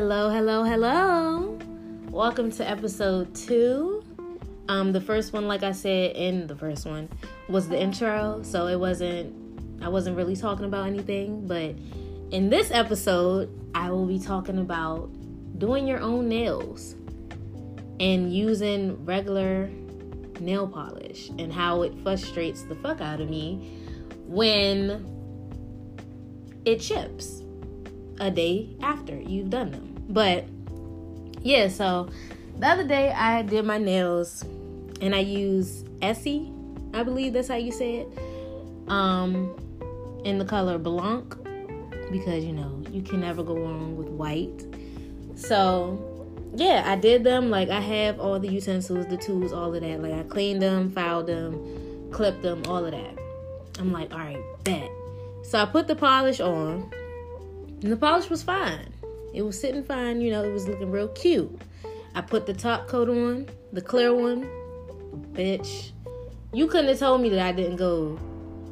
Hello, hello, hello. Welcome to episode two. Um, the first one, like I said in the first one, was the intro, so it wasn't I wasn't really talking about anything, but in this episode, I will be talking about doing your own nails and using regular nail polish and how it frustrates the fuck out of me when it chips a day after you've done them. But yeah, so the other day I did my nails and I used Essie, I believe that's how you say it. Um in the color Blanc because you know, you can never go wrong with white. So yeah, I did them. Like I have all the utensils, the tools, all of that. Like I cleaned them, filed them, clipped them, all of that. I'm like, all right, bet. So I put the polish on, and the polish was fine. It was sitting fine, you know, it was looking real cute. I put the top coat on, the clear one. Bitch, you couldn't have told me that I didn't go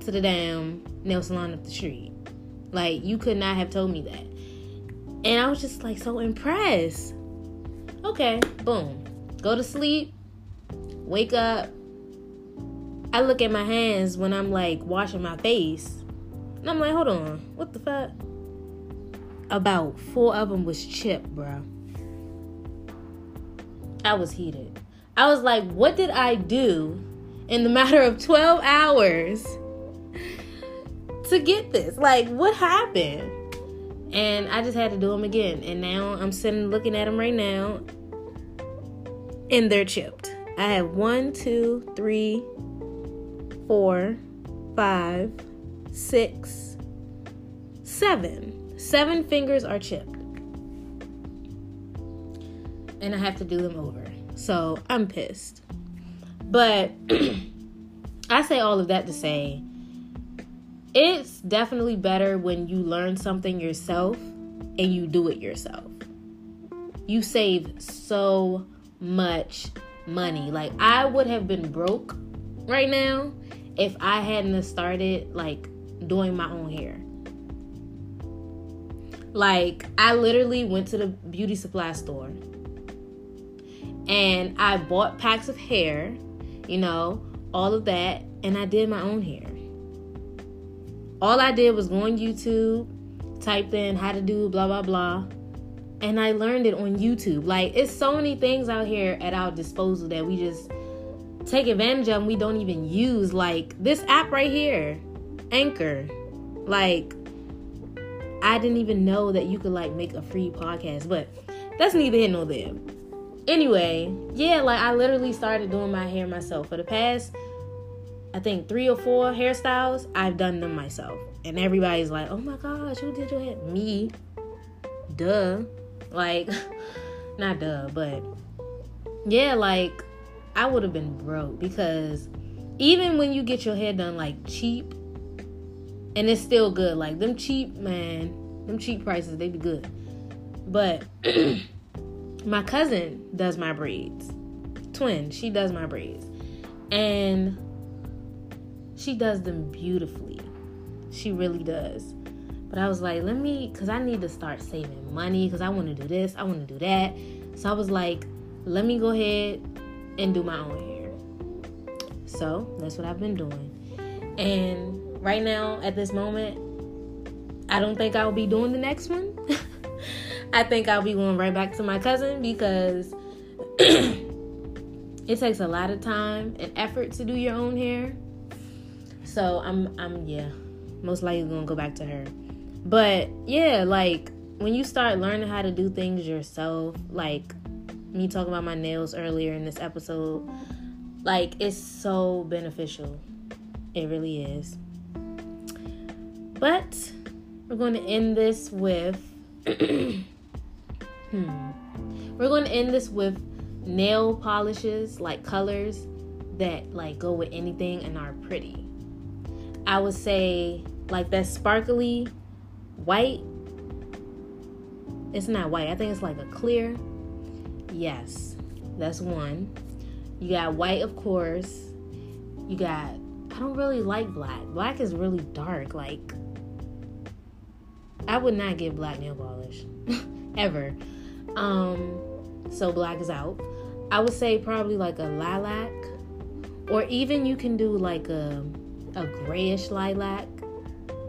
to the damn nail salon up the street. Like, you could not have told me that. And I was just like so impressed. Okay, boom. Go to sleep, wake up. I look at my hands when I'm like washing my face. And I'm like, hold on, what the fuck? About four of them was chipped, bro. I was heated. I was like, what did I do in the matter of 12 hours to get this? Like, what happened? And I just had to do them again. And now I'm sitting looking at them right now. And they're chipped. I have one, two, three, four, five, six, seven. Seven fingers are chipped. And I have to do them over. So I'm pissed. But I say all of that to say it's definitely better when you learn something yourself and you do it yourself. You save so much money. Like I would have been broke right now if I hadn't started like doing my own hair. Like I literally went to the beauty supply store and I bought packs of hair, you know, all of that, and I did my own hair all I did was go on YouTube, typed in how to do blah blah blah, and I learned it on YouTube. Like it's so many things out here at our disposal that we just take advantage of and we don't even use. Like this app right here, Anchor. Like I didn't even know that you could like make a free podcast, but that's neither here nor there. Anyway, yeah, like I literally started doing my hair myself for the past I think three or four hairstyles, I've done them myself. And everybody's like, oh my gosh, who did your hair? Me. Duh. Like, not duh, but yeah, like, I would have been broke because even when you get your hair done like cheap, and it's still good, like, them cheap, man, them cheap prices, they be good. But my cousin does my braids. Twin, she does my braids. And she does them beautifully. She really does. But I was like, let me, because I need to start saving money because I want to do this, I want to do that. So I was like, let me go ahead and do my own hair. So that's what I've been doing. And right now, at this moment, I don't think I'll be doing the next one. I think I'll be going right back to my cousin because it takes a lot of time and effort to do your own hair. So I'm I'm yeah, most likely gonna go back to her. But yeah, like when you start learning how to do things yourself, like me talking about my nails earlier in this episode, like it's so beneficial. It really is. But we're going to end this with hmm. We're going to end this with nail polishes, like colors that like go with anything and are pretty. I would say like that sparkly white. It's not white. I think it's like a clear. Yes, that's one. You got white, of course. You got. I don't really like black. Black is really dark. Like, I would not get black nail polish ever. Um, so black is out. I would say probably like a lilac, or even you can do like a a grayish lilac.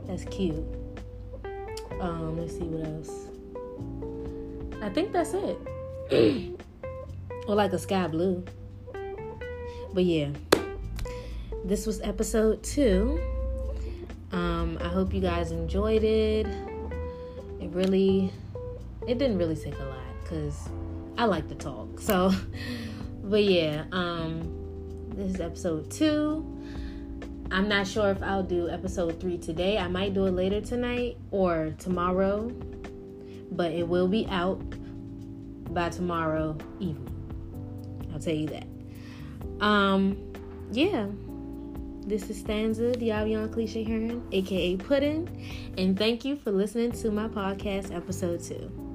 That's cute. Um, let's see what else. I think that's it. or like a sky blue. But yeah, this was episode two. Um, I hope you guys enjoyed it. It really, it didn't really take a lot because I like to talk. So, but yeah, um, this is episode two. I'm not sure if I'll do episode three today. I might do it later tonight or tomorrow, but it will be out by tomorrow evening. I'll tell you that. Um, yeah. This is Stanza, the Avion Cliche Heron, aka Puddin, and thank you for listening to my podcast, episode two.